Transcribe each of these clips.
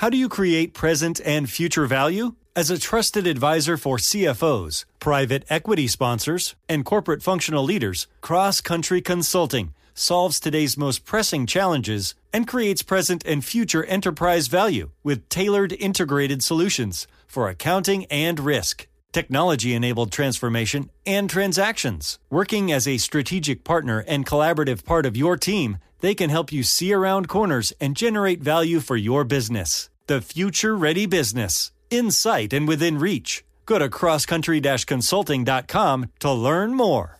How do you create present and future value? As a trusted advisor for CFOs, private equity sponsors, and corporate functional leaders, Cross Country Consulting solves today's most pressing challenges and creates present and future enterprise value with tailored integrated solutions for accounting and risk, technology enabled transformation, and transactions. Working as a strategic partner and collaborative part of your team, they can help you see around corners and generate value for your business. The future ready business, in sight and within reach. Go to crosscountry consulting.com to learn more.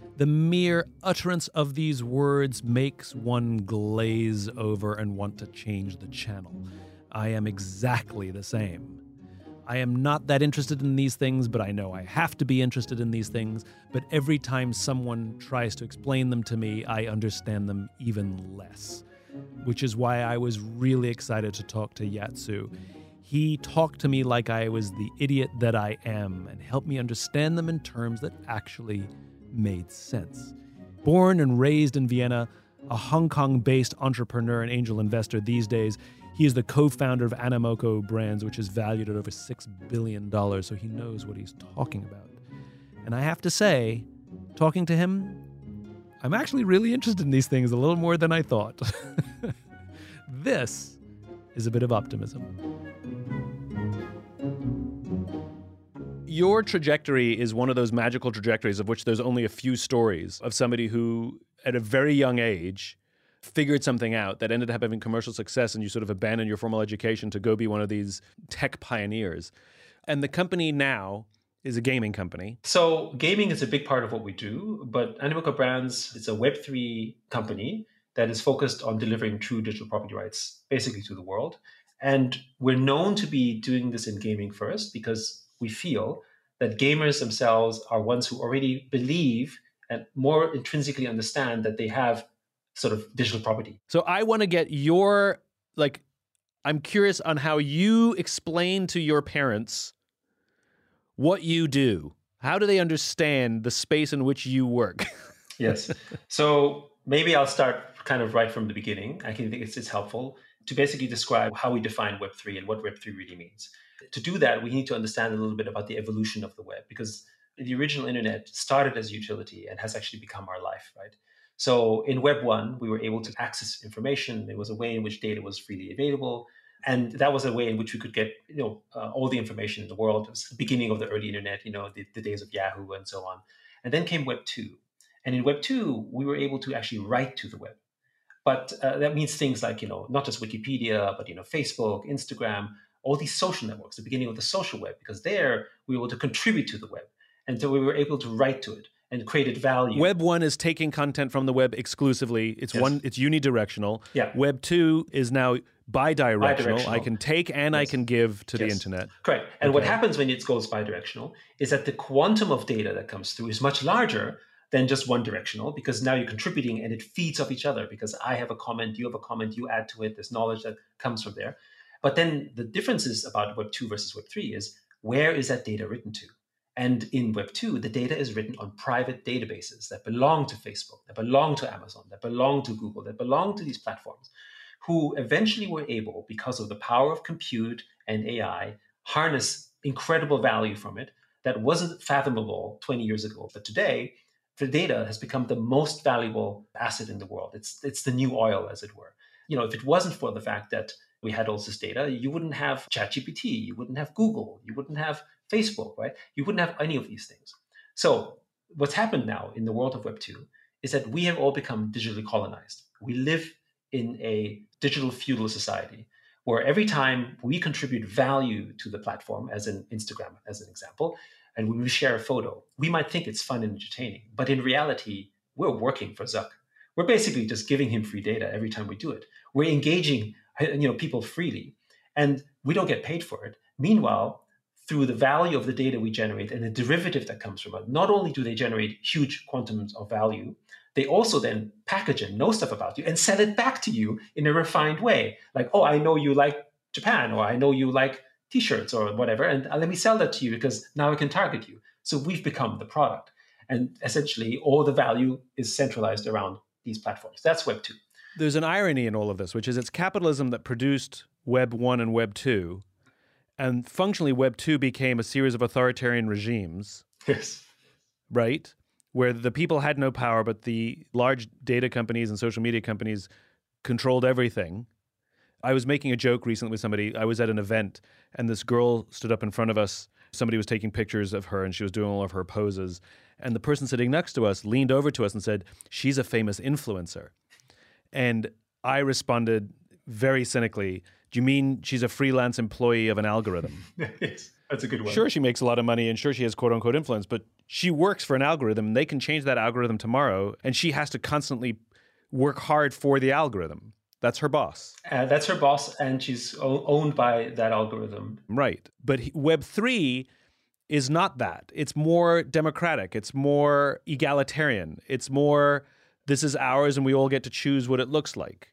The mere utterance of these words makes one glaze over and want to change the channel. I am exactly the same. I am not that interested in these things, but I know I have to be interested in these things. But every time someone tries to explain them to me, I understand them even less. Which is why I was really excited to talk to Yat Siu. He talked to me like I was the idiot that I am and helped me understand them in terms that actually made sense. Born and raised in Vienna, a Hong Kong based entrepreneur and angel investor these days, he is the co founder of Animoca Brands, which is valued at over $6 billion, so he knows what he's talking about. And I have to say, talking to him, I'm actually really interested in these things a little more than I thought. this is a bit of optimism. Your trajectory is one of those magical trajectories of which there's only a few stories of somebody who, at a very young age, figured something out that ended up having commercial success and you sort of abandoned your formal education to go be one of these tech pioneers. And the company now is a gaming company. So gaming is a big part of what we do, but Animoca Brands is a Web3 company that is focused on delivering true digital property rights basically to the world. And we're known to be doing this in gaming first because we feel that gamers themselves are ones who already believe and more intrinsically understand that they have sort of digital property. So I want to get your like I'm curious on how you explain to your parents what you do. How do they understand the space in which you work? yes. So maybe I'll start kind of right from the beginning. I think it's, it's helpful to basically describe how we define Web3 and what Web3 really means. To do that, we need to understand a little bit about the evolution of the web because the original internet started as utility and has actually become our life, right? So in Web 1, we were able to access information. There was a way in which data was freely available. And that was a way in which we could get, you know, uh, all the information in the world. It was the beginning of the early internet, you know, the, the days of Yahoo and so on. And then came Web 2. And in Web 2, we were able to actually write to the web. But uh, that means things like, you know, not just Wikipedia, but, you know, Facebook, Instagram, all these social networks, the beginning of the social web, because there we were able to contribute to the web. And so we were able to write to it and created value. Web one is taking content from the web exclusively. It's yes. one. It's unidirectional. Yeah. Web two is now bidirectional. bidirectional. I can take and yes. I can give to yes. the internet. Correct. And okay. what happens when it goes bidirectional is that the quantum of data that comes through is much larger than just one directional because now you're contributing and it feeds off each other because I have a comment, you have a comment, you add to it. There's knowledge that comes from there. But then the differences about Web two versus Web three is where is that data written to? And in Web 2, the data is written on private databases that belong to Facebook, that belong to Amazon, that belong to Google, that belong to these platforms, who eventually were able, because of the power of compute and AI, harness incredible value from it that wasn't fathomable 20 years ago. But today, the data has become the most valuable asset in the world. It's, it's the new oil, as it were. You know, if it wasn't for the fact that we had all this data, you wouldn't have ChatGPT, you wouldn't have Google, you wouldn't have Facebook, right? You wouldn't have any of these things. So, what's happened now in the world of Web 2 is that we have all become digitally colonized. We live in a digital feudal society where every time we contribute value to the platform, as in Instagram, as an example, and when we share a photo, we might think it's fun and entertaining, but in reality, we're working for Zuck. We're basically just giving him free data every time we do it. We're engaging, you know, people freely, and we don't get paid for it. Meanwhile, through the value of the data we generate and the derivative that comes from it, not only do they generate huge quantums of value, they also then package and know stuff about you and sell it back to you in a refined way. Like, oh, I know you like Japan, or I know you like t-shirts or whatever, and uh, let me sell that to you because now I can target you. So we've become the product. And essentially all the value is centralized around these platforms. That's Web 2. There's an irony in all of this, which is it's capitalism that produced Web 1 and Web 2. And functionally, Web 2 became a series of authoritarian regimes. Yes. Right? where the people had no power, but the large data companies and social media companies controlled everything. I was making a joke recently with somebody. I was at an event, and this girl stood up in front of us. Somebody was taking pictures of her, and she was doing all of her poses. And the person sitting next to us leaned over to us and said, She's a famous influencer. And I responded very cynically, Do you mean she's a freelance employee of an algorithm? yes. That's a good one. Sure, she makes a lot of money and sure, she has quote unquote influence, but she works for an algorithm and they can change that algorithm tomorrow and she has to constantly work hard for the algorithm. That's her boss. Uh, that's her boss, and she's o- owned by that algorithm. Right. But Web3 is not that. It's more democratic, it's more egalitarian, it's more this is ours and we all get to choose what it looks like.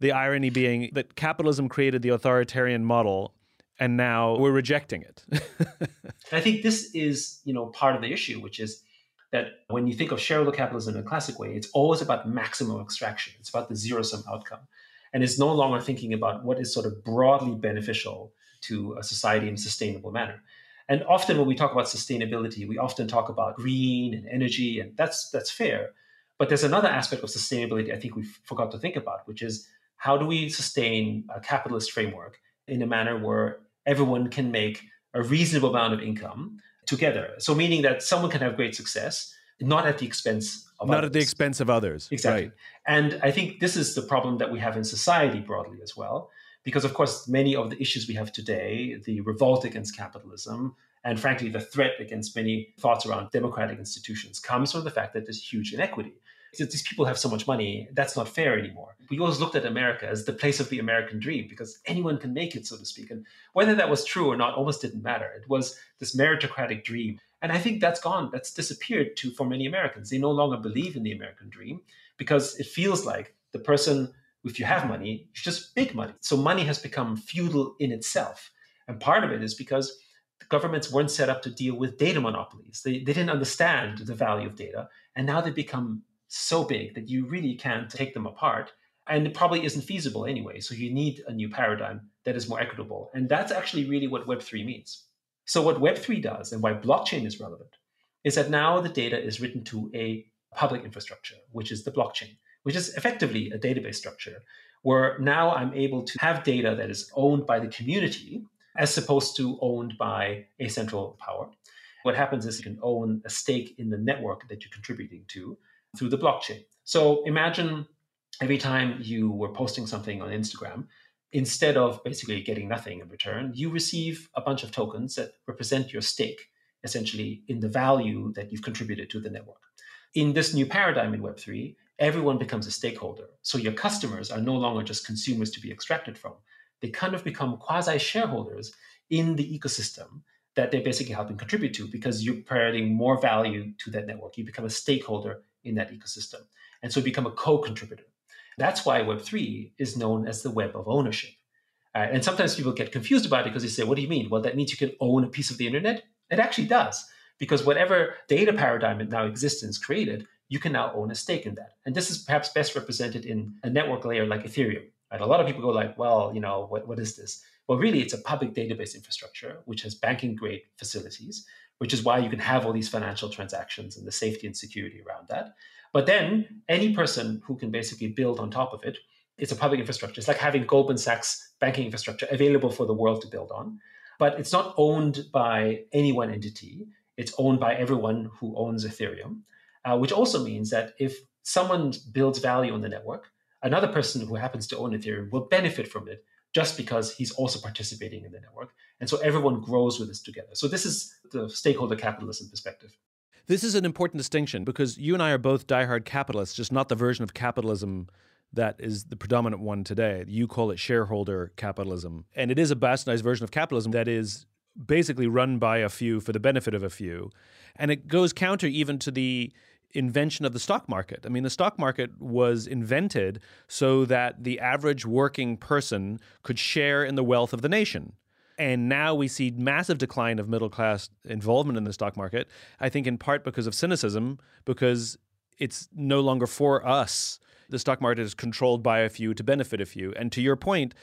The irony being that capitalism created the authoritarian model and now we're rejecting it. I think this is, you know, part of the issue, which is that when you think of shareholder capitalism in a classic way, it's always about maximum extraction. It's about the zero sum outcome. And it's no longer thinking about what is sort of broadly beneficial to a society in a sustainable manner. And often when we talk about sustainability, we often talk about green and energy, and that's that's fair. But there's another aspect of sustainability I think we forgot to think about, which is how do we sustain a capitalist framework in a manner where everyone can make a reasonable amount of income together. So meaning that someone can have great success, not at the expense of not others. at the expense of others. Exactly. Right. And I think this is the problem that we have in society broadly as well. Because of course, many of the issues we have today, the revolt against capitalism, and frankly, the threat against many thoughts around democratic institutions comes from the fact that there's huge inequity these people have so much money, that's not fair anymore. We always looked at America as the place of the American dream because anyone can make it, so to speak. And whether that was true or not almost didn't matter. It was this meritocratic dream. And I think that's gone, that's disappeared too for many Americans. They no longer believe in the American dream because it feels like the person, if you have money, you just make money. So money has become feudal in itself. And part of it is because governments weren't set up to deal with data monopolies. They, they didn't understand the value of data. And now they become so big that you really can't take them apart. And it probably isn't feasible anyway. So you need a new paradigm that is more equitable. And that's actually really what Web3 means. So, what Web3 does and why blockchain is relevant is that now the data is written to a public infrastructure, which is the blockchain, which is effectively a database structure, where now I'm able to have data that is owned by the community as opposed to owned by a central power. What happens is you can own a stake in the network that you're contributing to through the blockchain. So imagine every time you were posting something on Instagram, instead of basically getting nothing in return, you receive a bunch of tokens that represent your stake, essentially, in the value that you've contributed to the network. In this new paradigm in Web3, everyone becomes a stakeholder. So your customers are no longer just consumers to be extracted from. They kind of become quasi shareholders in the ecosystem that they're basically helping contribute to because you're providing more value to that network. You become a stakeholder in that ecosystem. And so become a co contributor. That's why Web3 is known as the web of ownership. Uh, and sometimes people get confused about it because they say, What do you mean? Well, that means you can own a piece of the internet? It actually does, because whatever data paradigm that now exists and is created, you can now own a stake in that. And this is perhaps best represented in a network layer like Ethereum. Right? A lot of people go like, well, you know, what, what is this? Well, really, it's a public database infrastructure which has banking grade facilities which is why you can have all these financial transactions and the safety and security around that. But then any person who can basically build on top of it, it's a public infrastructure. It's like having Goldman Sachs banking infrastructure available for the world to build on. But it's not owned by any one entity. It's owned by everyone who owns Ethereum, uh, which also means that if someone builds value on the network, another person who happens to own Ethereum will benefit from it just because he's also participating in the network. And so everyone grows with this together. So this is the stakeholder capitalism perspective. This is an important distinction because you and I are both diehard capitalists, just not the version of capitalism that is the predominant one today. You call it shareholder capitalism. And it is a bastardized version of capitalism that is basically run by a few for the benefit of a few. And it goes counter even to the invention of the stock market. I mean, the stock market was invented so that the average working person could share in the wealth of the nation. And now we see massive decline of middle class involvement in the stock market. I think in part because of cynicism, because it's no longer for us. The stock market is controlled by a few to benefit a few. And to your point,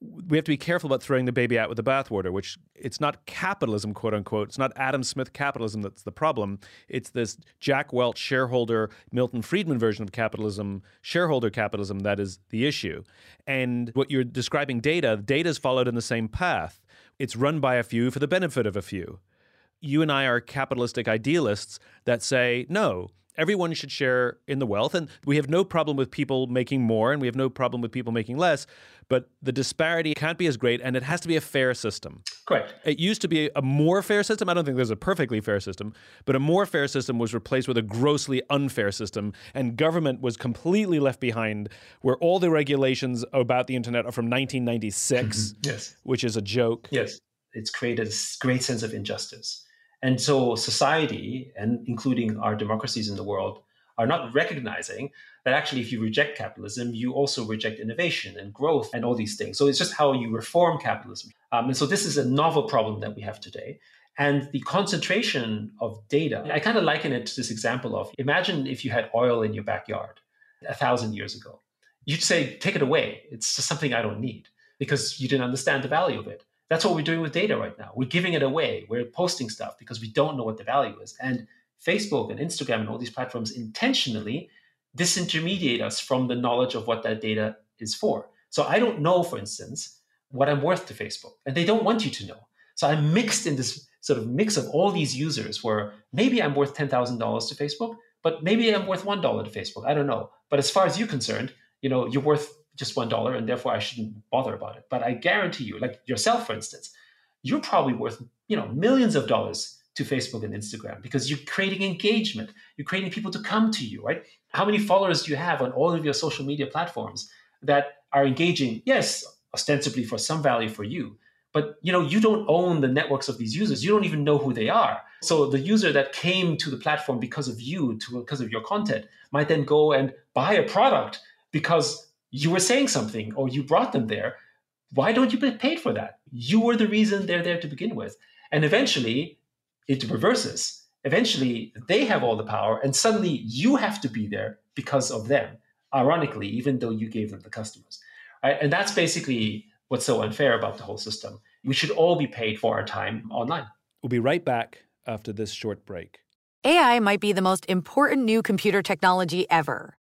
we have to be careful about throwing the baby out with the bathwater, which it's not capitalism, quote unquote. It's not Adam Smith capitalism that's the problem. It's this Jack Welch shareholder, Milton Friedman version of capitalism, shareholder capitalism that is the issue. And what you're describing data, data is followed in the same path. It's run by a few for the benefit of a few. You and I are capitalistic idealists that say, no, everyone should share in the wealth. And we have no problem with people making more and we have no problem with people making less. But the disparity can't be as great and it has to be a fair system. Correct. It used to be a more fair system. I don't think there's a perfectly fair system, but a more fair system was replaced with a grossly unfair system. And government was completely left behind, where all the regulations about the internet are from 1996, mm-hmm. yes. which is a joke. Yes. It's created a great sense of injustice. And so society, and including our democracies in the world, are not recognizing that actually if you reject capitalism, you also reject innovation and growth and all these things. So it's just how you reform capitalism. Um, and so this is a novel problem that we have today. And the concentration of data, I kind of liken it to this example of imagine if you had oil in your backyard a thousand years ago. You'd say, take it away. It's just something I don't need because you didn't understand the value of it. That's what we're doing with data right now. We're giving it away. We're posting stuff because we don't know what the value is. And Facebook and Instagram and all these platforms intentionally disintermediate us from the knowledge of what that data is for. So I don't know, for instance, what I'm worth to Facebook, and they don't want you to know. So I'm mixed in this sort of mix of all these users where maybe I'm worth $10,000 to Facebook, but maybe I'm worth $1 to Facebook. I don't know. But as far as you're concerned, you know, you're worth just one dollar and therefore I shouldn't bother about it. But I guarantee you, like yourself, for instance, you're probably worth, you know, millions of dollars to Facebook and Instagram because you're creating engagement. You're creating people to come to you, right? How many followers do you have on all of your social media platforms that are engaging? Yes, ostensibly for some value for you, but you know you don't own the networks of these users. You don't even know who they are. So the user that came to the platform because of you, to, because of your content, might then go and buy a product because you were saying something or you brought them there. Why don't you get paid for that? You were the reason they're there to begin with. And eventually it reverses. Eventually they have all the power and suddenly you have to be there because of them, ironically, even though you gave them the customers. Right? And that's basically what's so unfair about the whole system. We should all be paid for our time online. We'll be right back after this short break. AI might be the most important new computer technology ever.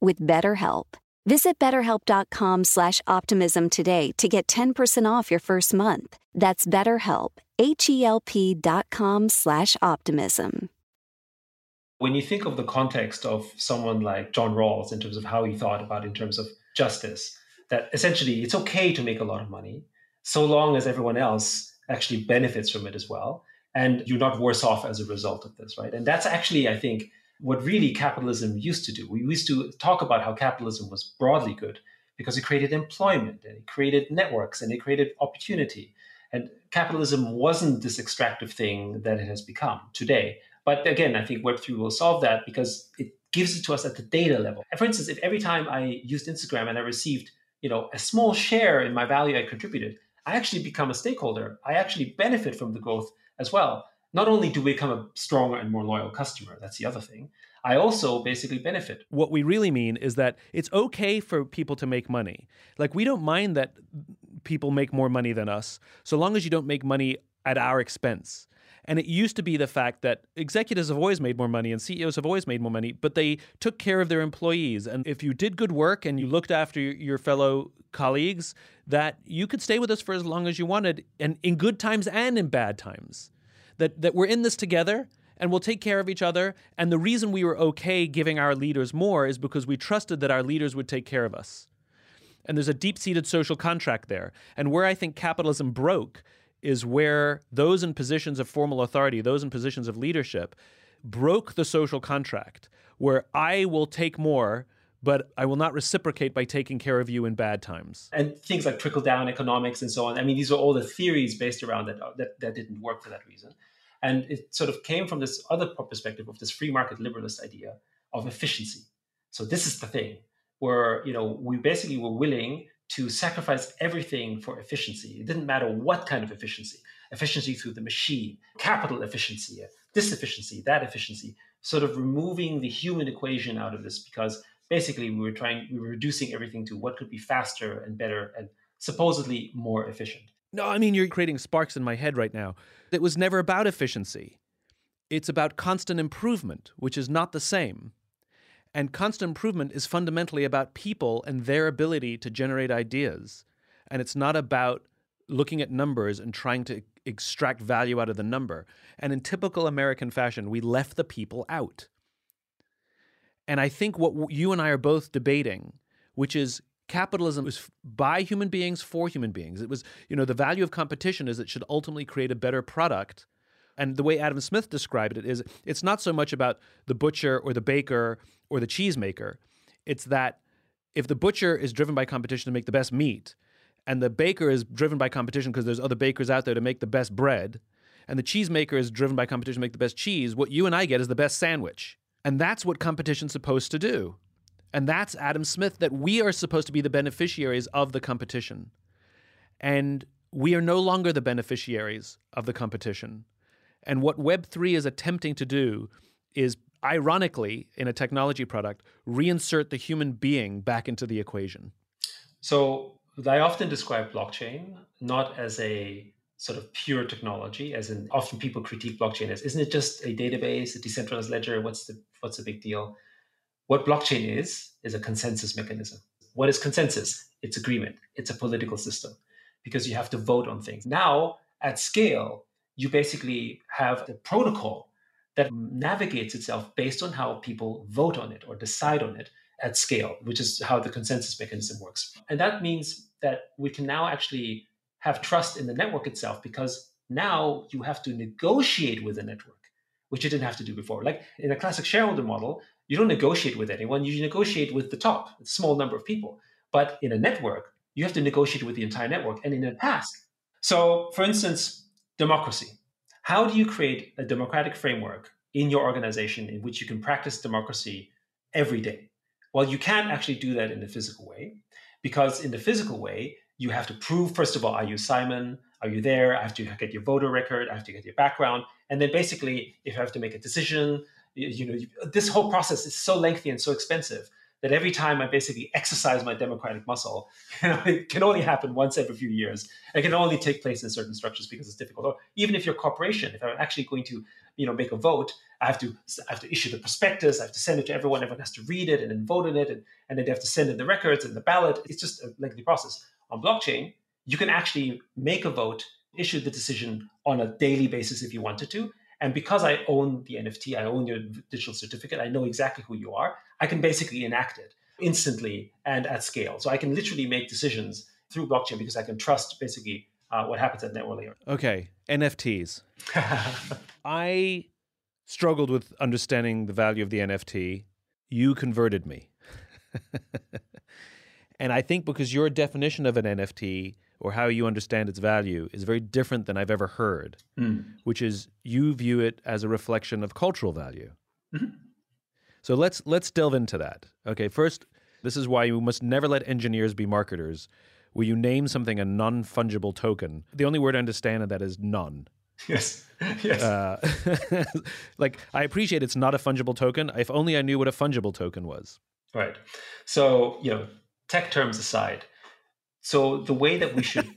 with BetterHelp. Visit betterhelp.com slash optimism today to get 10% off your first month. That's BetterHelp, H-E-L-P dot com slash optimism. When you think of the context of someone like John Rawls in terms of how he thought about in terms of justice, that essentially it's okay to make a lot of money so long as everyone else actually benefits from it as well. And you're not worse off as a result of this, right? And that's actually, I think, what really capitalism used to do. We used to talk about how capitalism was broadly good because it created employment and it created networks and it created opportunity. And capitalism wasn't this extractive thing that it has become today. But again, I think Web3 will solve that because it gives it to us at the data level. For instance, if every time I used Instagram and I received, you know, a small share in my value I contributed, I actually become a stakeholder. I actually benefit from the growth as well not only do we become a stronger and more loyal customer, that's the other thing, I also basically benefit. What we really mean is that it's okay for people to make money. Like, we don't mind that people make more money than us, so long as you don't make money at our expense. And it used to be the fact that executives have always made more money and CEOs have always made more money, but they took care of their employees. And if you did good work and you looked after your fellow colleagues, that you could stay with us for as long as you wanted, and in good times and in bad times that that we're in this together and we'll take care of each other. And the reason we were okay giving our leaders more is because we trusted that our leaders would take care of us. And there's a deep seated social contract there. And where I think capitalism broke is where those in positions of formal authority, those in positions of leadership, broke the social contract, where I will take more but I will not reciprocate by taking care of you in bad times. And things like trickle down economics and so on. I mean, these are all the theories based around that that, that didn't work for that reason. And it sort of came from this other perspective of this free market liberalist idea of efficiency. So this is the thing where you know we basically were willing to sacrifice everything for efficiency. It didn't matter what kind of efficiency, efficiency through the machine, capital efficiency, this efficiency, that efficiency, sort of removing the human equation out of this because basically we were trying we were reducing everything to what could be faster and better and supposedly more efficient. No, I mean you're creating sparks in my head right now. It was never about efficiency. It's about constant improvement, which is not the same. And constant improvement is fundamentally about people and their ability to generate ideas. And it's not about looking at numbers and trying to extract value out of the number. And in typical American fashion, we left the people out. And I think what you and I are both debating, which is capitalism was by human beings for human beings. It was, you know, the value of competition is it should ultimately create a better product. And the way Adam Smith described it is it's not so much about the butcher or the baker or the cheesemaker. It's that if the butcher is driven by competition to make the best meat, and the baker is driven by competition because there's other bakers out there to make the best bread, and the cheesemaker is driven by competition to make the best cheese, what you and I get is the best sandwich. And that's what competition's supposed to do. And that's Adam Smith, that we are supposed to be the beneficiaries of the competition. And we are no longer the beneficiaries of the competition. And what Web3 is attempting to do is, ironically, in a technology product, reinsert the human being back into the equation. So I often describe blockchain not as a sort of pure technology, as in often people critique blockchain as isn't it just a database, a decentralized ledger? What's the what's the big deal? What blockchain is is a consensus mechanism. What is consensus? It's agreement. It's a political system because you have to vote on things. Now at scale, you basically have the protocol that navigates itself based on how people vote on it or decide on it at scale, which is how the consensus mechanism works. And that means that we can now actually have trust in the network itself because now you have to negotiate with the network, which you didn't have to do before. Like in a classic shareholder model, you don't negotiate with anyone. You negotiate with the top, a small number of people. But in a network, you have to negotiate with the entire network and in a task. So, for instance, democracy. How do you create a democratic framework in your organization in which you can practice democracy every day? Well, you can't actually do that in the physical way because in the physical way, you have to prove, first of all, are you Simon? Are you there? I have to get your voter record. I have to get your background. And then basically, if I have to make a decision, you know, this whole process is so lengthy and so expensive that every time I basically exercise my democratic muscle, you know, it can only happen once every few years. It can only take place in certain structures because it's difficult. Or even if you're a corporation, if I'm actually going to, you know, make a vote, I have to I have to issue the prospectus, I have to send it to everyone, everyone has to read it and then vote in it, and, and then they have to send in the records and the ballot. It's just a lengthy process. On blockchain, you can actually make a vote, issue the decision on a daily basis if you wanted to. And because I own the NFT, I own your digital certificate, I know exactly who you are, I can basically enact it instantly and at scale. So I can literally make decisions through blockchain because I can trust basically uh, what happens at network layer. Okay, NFTs. I struggled with understanding the value of the NFT. You converted me. and I think because your definition of an NFT or how you understand its value is very different than I've ever heard, mm. which is you view it as a reflection of cultural value. Mm-hmm. So let's let's delve into that. Okay, first, this is why you must never let engineers be marketers. Where you name something a non fungible token, the only word I understand of that is none. Yes. Yes. Uh, like I appreciate it's not a fungible token. If only I knew what a fungible token was. Right. So you know, tech terms aside, so the way that we should,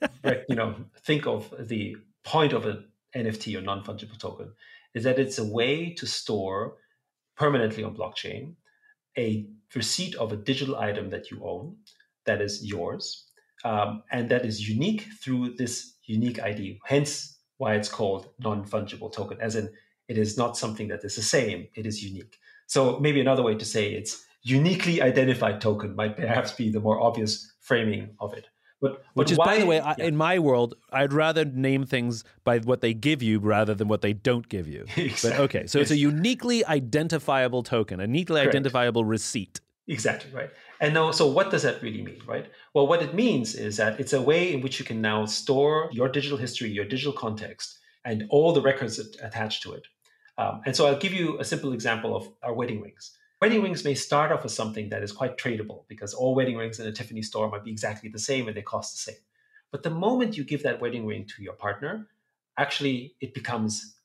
you know, think of the point of an NFT or non-fungible token is that it's a way to store permanently on blockchain a receipt of a digital item that you own that is yours um, and that is unique through this unique ID. Hence, why it's called non-fungible token, as in it is not something that is the same; it is unique. So maybe another way to say it's uniquely identified token might perhaps be the more obvious framing of it. But, Which is, why, by the way, yeah. in my world, I'd rather name things by what they give you rather than what they don't give you. exactly. But okay, so yes. it's a uniquely identifiable token, a uniquely Correct. identifiable receipt. Exactly right. And now, so what does that really mean, right? Well, what it means is that it's a way in which you can now store your digital history, your digital context, and all the records attached to it. Um, and so I'll give you a simple example of our wedding rings. Wedding rings may start off as something that is quite tradable because all wedding rings in a Tiffany store might be exactly the same and they cost the same. But the moment you give that wedding ring to your partner, actually it becomes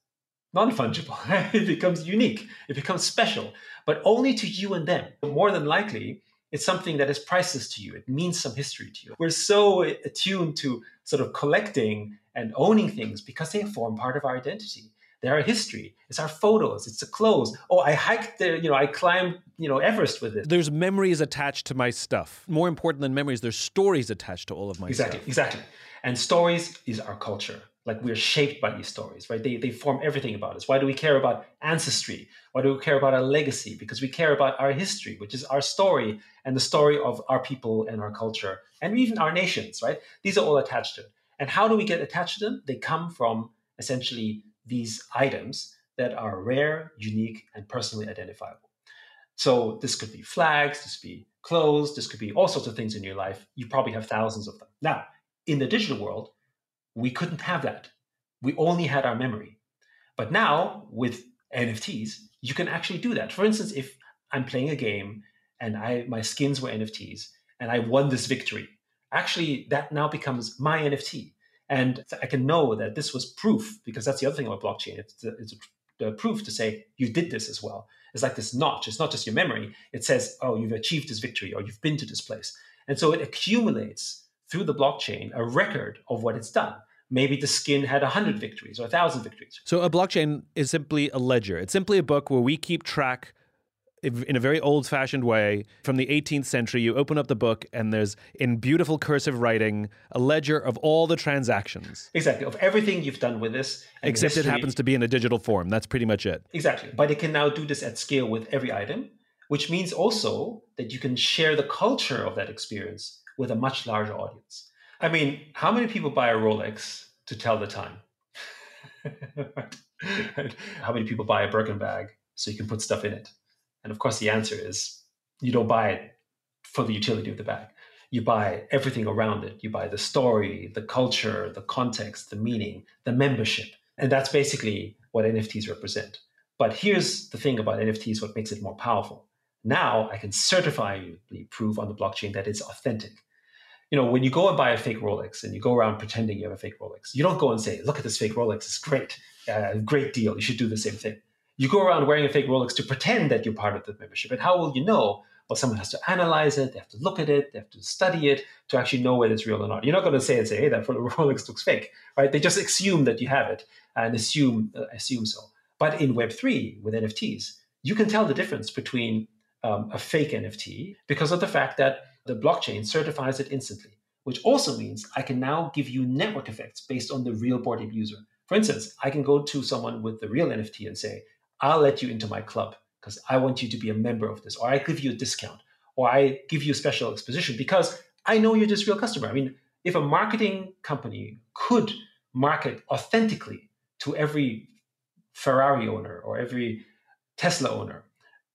non fungible. it becomes unique. It becomes special, but only to you and them. More than likely, it's something that is priceless to you. It means some history to you. We're so attuned to sort of collecting and owning things because they form part of our identity. They're our history. It's our photos. It's the clothes. Oh, I hiked there. You know, I climbed. You know, Everest with it. There's memories attached to my stuff. More important than memories, there's stories attached to all of my exactly, stuff. Exactly. And stories is our culture. Like we're shaped by these stories, right? They they form everything about us. Why do we care about ancestry? Why do we care about our legacy? Because we care about our history, which is our story and the story of our people and our culture and even our nations, right? These are all attached to it. And how do we get attached to them? They come from essentially these items that are rare, unique, and personally identifiable. So this could be flags, this could be clothes, this could be all sorts of things in your life. You probably have thousands of them. Now, in the digital world, we couldn't have that. We only had our memory. But now with NFTs, you can actually do that. For instance, if I'm playing a game and I my skins were NFTs and I won this victory, actually that now becomes my NFT. And I can know that this was proof because that's the other thing about blockchain. It's, it's the proof to say you did this as well. It's like this notch. It's not just your memory. It says, oh, you've achieved this victory or you've been to this place. And so it accumulates through the blockchain a record of what it's done. Maybe the skin had 100 victories or 1,000 victories. So a blockchain is simply a ledger. It's simply a book where we keep track in a very old fashioned way from the 18th century. You open up the book, and there's in beautiful cursive writing a ledger of all the transactions. Exactly, of everything you've done with this. Except history. it happens to be in a digital form. That's pretty much it. Exactly. But it can now do this at scale with every item, which means also that you can share the culture of that experience with a much larger audience. I mean, how many people buy a Rolex to tell the time? how many people buy a Birkin bag so you can put stuff in it? And of course, the answer is you don't buy it for the utility of the bag. You buy everything around it. You buy the story, the culture, the context, the meaning, the membership. And that's basically what NFTs represent. But here's the thing about NFTs what makes it more powerful. Now I can certifiably prove on the blockchain that it's authentic. You know, when you go and buy a fake Rolex and you go around pretending you have a fake Rolex, you don't go and say, look at this fake Rolex, it's great, uh, great deal, you should do the same thing. You go around wearing a fake Rolex to pretend that you're part of the membership. And how will you know? Well, someone has to analyze it, they have to look at it, they have to study it to actually know whether it's real or not. You're not going to say and say, hey, that Rolex looks fake, right? They just assume that you have it and assume uh, assume so. But in Web3 with NFTs, you can tell the difference between um, a fake NFT because of the fact that the blockchain certifies it instantly, which also means I can now give you network effects based on the real Ape user. For instance, I can go to someone with the real NFT and say, I'll let you into my club because I want you to be a member of this, or I give you a discount, or I give you a special exposition because I know you're this real customer. I mean, if a marketing company could market authentically to every Ferrari owner or every Tesla owner,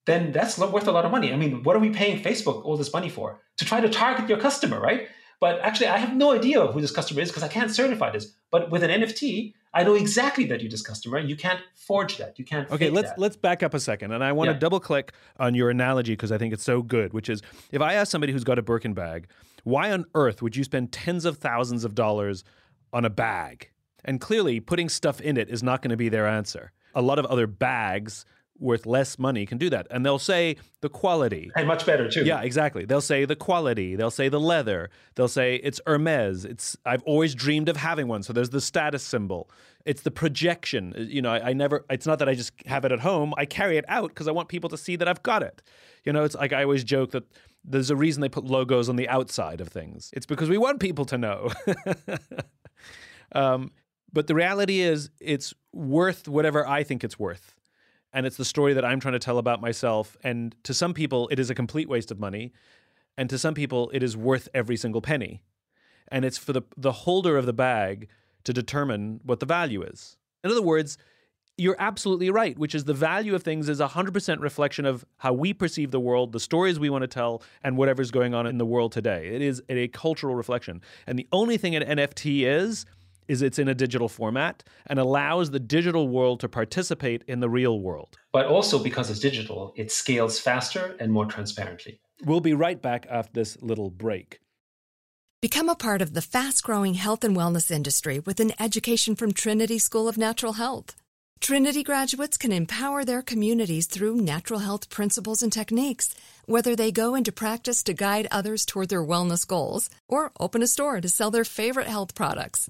then that's worth a lot of money. I mean, what are we paying Facebook all this money for? To try to target your customer, right? But actually, I have no idea who this customer is because I can't certify this. But with an NFT, I know exactly that you're this customer. And you can't forge that. You can't. Okay, let's that. let's back up a second, and I want Yeah. to double click on your analogy because I think it's so good. Which is, if I ask somebody who's got a Birkin bag, why on earth would you spend tens of thousands of dollars on a bag? And clearly, putting stuff in it is not going to be their answer. A lot of other bags worth less money can do that, and they'll say the quality. and much better too. Yeah, exactly. They'll say the quality. They'll say the leather. They'll say it's Hermes. It's I've always dreamed of having one. So there's the status symbol. It's the projection. You know, I, I never. It's not that I just have it at home. I carry it out because I want people to see that I've got it. You know, it's like I always joke that there's a reason they put logos on the outside of things. It's because we want people to know. um, but the reality is, it's worth whatever I think it's worth and it's the story that I'm trying to tell about myself. And to some people, it is a complete waste of money, and to some people, it is worth every single penny. And it's for the the holder of the bag to determine what the value is. In other words, you're absolutely right, which is the value of things is 100% reflection of how we perceive the world, the stories we want to tell, and whatever's going on in the world today. It is a cultural reflection. And the only thing an NFT is, is it's in a digital format and allows the digital world to participate in the real world. But also because it's digital, it scales faster and more transparently. We'll be right back after this little break. Become a part of the fast growing health and wellness industry with an education from Trinity School of Natural Health. Trinity graduates can empower their communities through natural health principles and techniques, whether they go into practice to guide others toward their wellness goals or open a store to sell their favorite health products.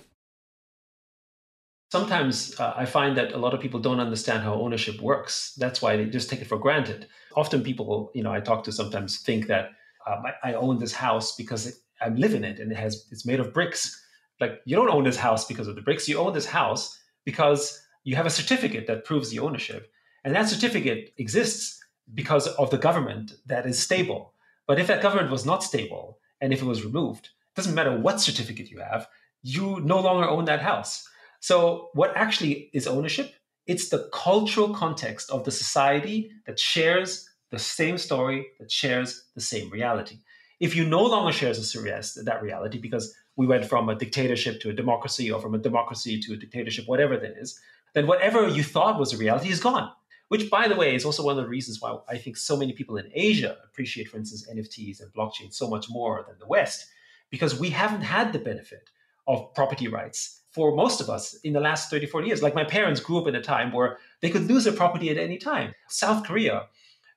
Sometimes uh, I find that a lot of people don't understand how ownership works. That's why they just take it for granted. Often people, you know, I talk to sometimes think that um, I, I own this house because I live in it and it has it's made of bricks. Like you don't own this house because of the bricks. You own this house because you have a certificate that proves the ownership, and that certificate exists because of the government that is stable. But if that government was not stable and if it was removed, it doesn't matter what certificate you have, you no longer own that house. So, what actually is ownership? It's the cultural context of the society that shares the same story, that shares the same reality. If you no longer share that reality, because we went from a dictatorship to a democracy or from a democracy to a dictatorship, whatever that is, then whatever you thought was a reality is gone. Which, by the way, is also one of the reasons why I think so many people in Asia appreciate, for instance, NFTs and blockchain so much more than the West, because we haven't had the benefit of property rights for most of us in the last 30, 40 years. Like my parents grew up in a time where they could lose their property at any time. South Korea,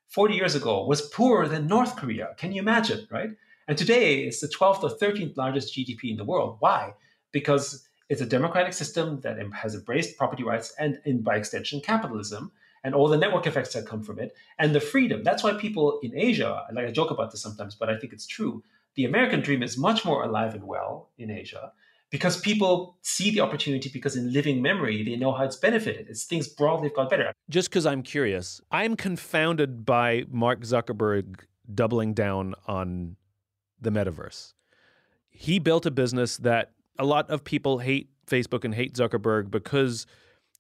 40 years ago, was poorer than North Korea. Can you imagine, right? And today it's the 12th or 13th largest GDP in the world. Why? Because it's a democratic system that has embraced property rights and, and by extension, capitalism and all the network effects that come from it and the freedom. That's why people in Asia, like I joke about this sometimes, but I think it's true. The American dream is much more alive and well in Asia because people see the opportunity because in living memory they know how it's benefited. It's things broadly have got better. Just because i'm curious i'm confounded by mark zuckerberg doubling down on the metaverse. He built a business that a lot of people hate facebook and hate zuckerberg because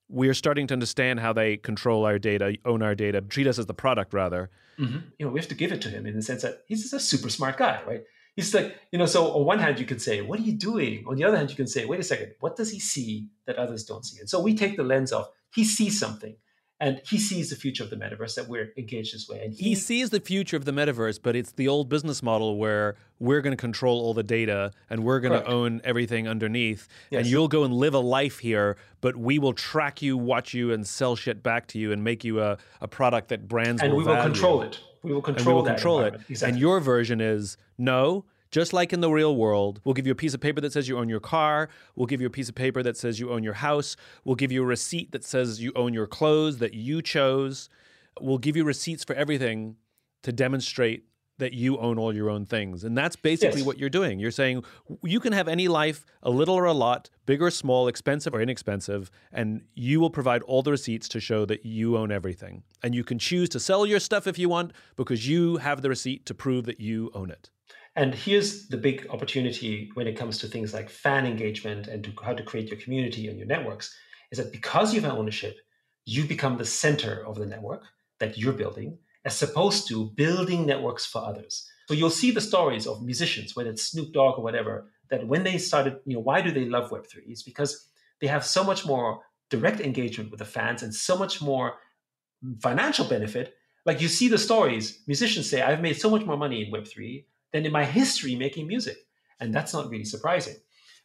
we're starting to understand how they control our data own our data treat us as the product rather. Mm-hmm. you know we have to give it to him in the sense that he's just a super smart guy right he's like, you know, so on one hand, you can say, what are you doing? On the other hand, you can say, wait a second, what does he see that others don't see? And so we take the lens of he sees something and he sees the future of the metaverse that we're engaged this way. And he, he sees the future of the metaverse, but it's the old business model where we're going to control all the data and we're going to own everything underneath. Yes. And you'll go and live a life here, but we will track you, watch you, and sell shit back to you and make you a, a product that brands and will we will value. control it. We will control, and we will control it. Exactly. And your version is no, just like in the real world, we'll give you a piece of paper that says you own your car. We'll give you a piece of paper that says you own your house. We'll give you a receipt that says you own your clothes that you chose. We'll give you receipts for everything to demonstrate that you own all your own things. And that's basically yes. what you're doing. You're saying you can have any life, a little or a lot, big or small, expensive or inexpensive, and you will provide all the receipts to show that you own everything. And you can choose to sell your stuff if you want because you have the receipt to prove that you own it. And here's the big opportunity when it comes to things like fan engagement and to how to create your community and your networks is that because you have ownership, you become the center of the network that you're building, as opposed to building networks for others. So you'll see the stories of musicians, whether it's Snoop Dogg or whatever, that when they started, you know, why do they love Web3? It's because they have so much more direct engagement with the fans and so much more financial benefit. Like you see the stories, musicians say, I've made so much more money in Web3 than in my history making music. And that's not really surprising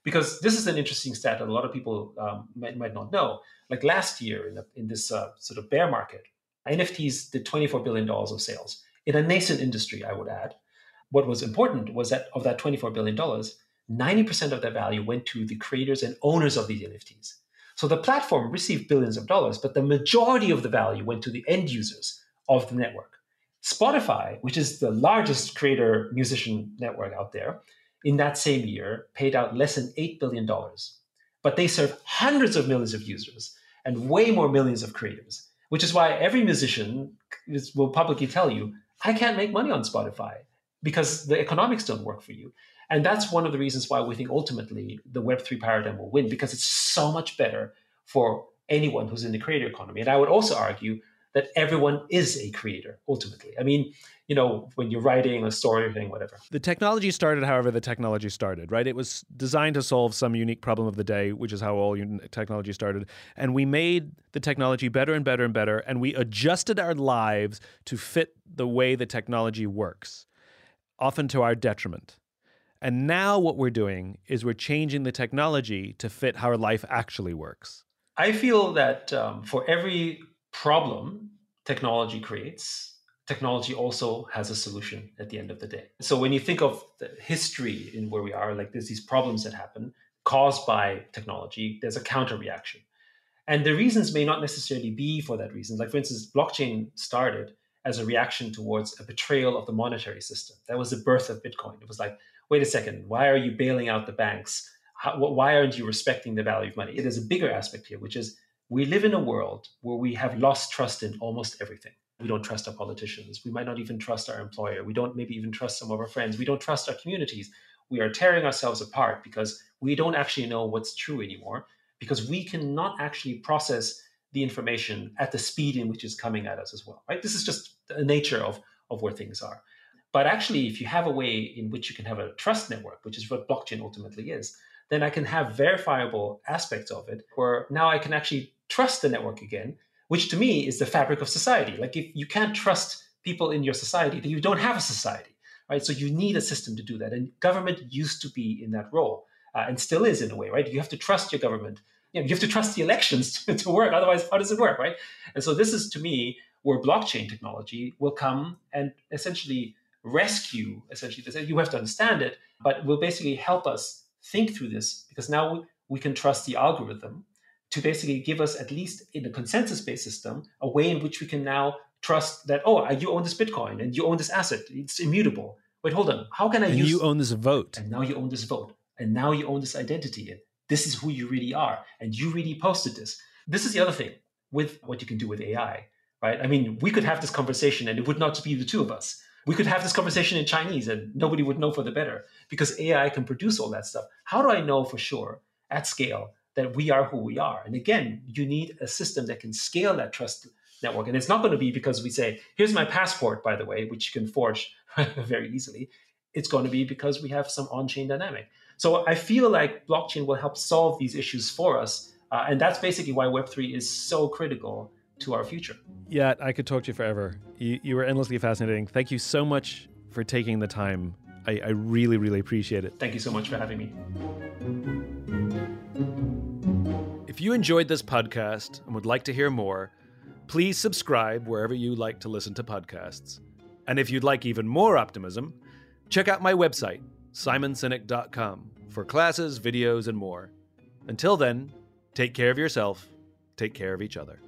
because this is an interesting stat that a lot of people um, might, might not know. Like last year in, the, in this uh, sort of bear market, NFTs did $24 billion of sales in a nascent industry, I would add. What was important was that of that $24 billion, 90% of that value went to the creators and owners of these NFTs. So the platform received billions of dollars, but the majority of the value went to the end users of the network. Spotify, which is the largest creator musician network out there, in that same year paid out less than $8 billion. But they serve hundreds of millions of users and way more millions of creators, which is why every musician will publicly tell you, I can't make money on Spotify because the economics don't work for you. And that's one of the reasons why we think ultimately the Web3 paradigm will win because it's so much better for anyone who's in the creator economy. And I would also argue that everyone is a creator ultimately. I mean, you know, when you're writing a story or thing, whatever. The technology started however the technology started, right? It was designed to solve some unique problem of the day, which is how all technology started. And we made the technology better and better and better, and we adjusted our lives to fit the way the technology works, often to our detriment. And now what we're doing is we're changing the technology to fit how our life actually works. I feel that um, for every problem technology creates, technology also has a solution at the end of the day. So when you think of the history in where we are, like there's these problems that happen caused by technology, there's a counter reaction. And the reasons may not necessarily be for that reason. Like, for instance, blockchain started as a reaction towards a betrayal of the monetary system. That was the birth of Bitcoin. It was like, wait a second, why are you bailing out the banks? How, why aren't you respecting the value of money? It is a bigger aspect here, which is we live in a world where we have lost trust in almost everything. We don't trust our politicians. We might not even trust our employer. We don't maybe even trust some of our friends. We don't trust our communities. We are tearing ourselves apart because we don't actually know what's true anymore because we cannot actually process the information at the speed in which it's coming at us as well. Right? This is just the nature of, of where things are. But actually, if you have a way in which you can have a trust network, which is what blockchain ultimately is, then I can have verifiable aspects of it where now I can actually trust the network again, which to me is the fabric of society. Like if you can't trust people in your society, then you don't have a society, right? So you need a system to do that. And government used to be in that role uh, and still is in a way, right? You have to trust your government. You, know, you have to trust the elections to, to work. Otherwise, how does it work, right? And so this is to me where blockchain technology will come and essentially rescue essentially this. You have to understand it, but will basically help us think through this because now we can trust the algorithm to basically give us at least in a consensus-based system a way in which we can now trust that oh you own this bitcoin and you own this asset. It's immutable. Wait hold on. How can i and use you own this vote. And now you own this vote. And now you own this identity. And this is who you really are. And you really posted this. This is the other thing with what you can do with ai right? I mean we could have this conversation and it would not be the two of us. We could have this conversation in chinese and nobody would know for the better because ai can produce all that stuff. How do i know for sure at scale that we are who we are and again you need a system that can scale that trust network and it's not going to be because we say here's my passport by the way which you can forge very easily it's going to be because we have some on-chain dynamic so I feel like blockchain will help solve these issues for us. Uh, and that's basically why Web3 is so critical to our future. Yeah, I could talk to you forever. You, you were endlessly fascinating. Thank you so much for taking the time. I, I really, really appreciate it. Thank you so much for having me. If you enjoyed this podcast and would like to hear more, please subscribe wherever you like to listen to podcasts. And if you'd like even more optimism, check out my website, simonsinek.com for classes, videos, and more. Until then, take care of yourself, take care of each other.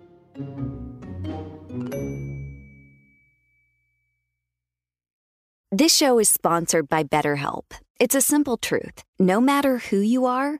This show is sponsored by BetterHelp. It's a simple truth. No matter who you are,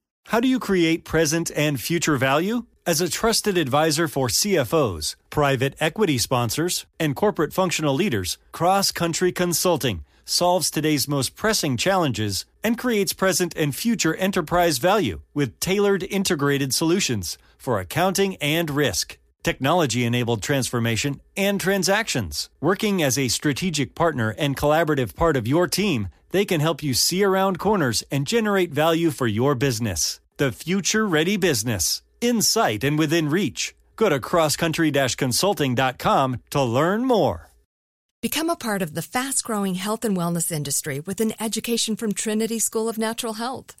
How do you create present and future value? As a trusted advisor for CFOs, private equity sponsors, and corporate functional leaders, Cross Country Consulting solves today's most pressing challenges and creates present and future enterprise value with tailored integrated solutions for accounting and risk, technology enabled transformation, and transactions. Working as a strategic partner and collaborative part of your team, they can help you see around corners and generate value for your business. The future ready business, in sight and within reach. Go to crosscountry consulting.com to learn more. Become a part of the fast growing health and wellness industry with an education from Trinity School of Natural Health.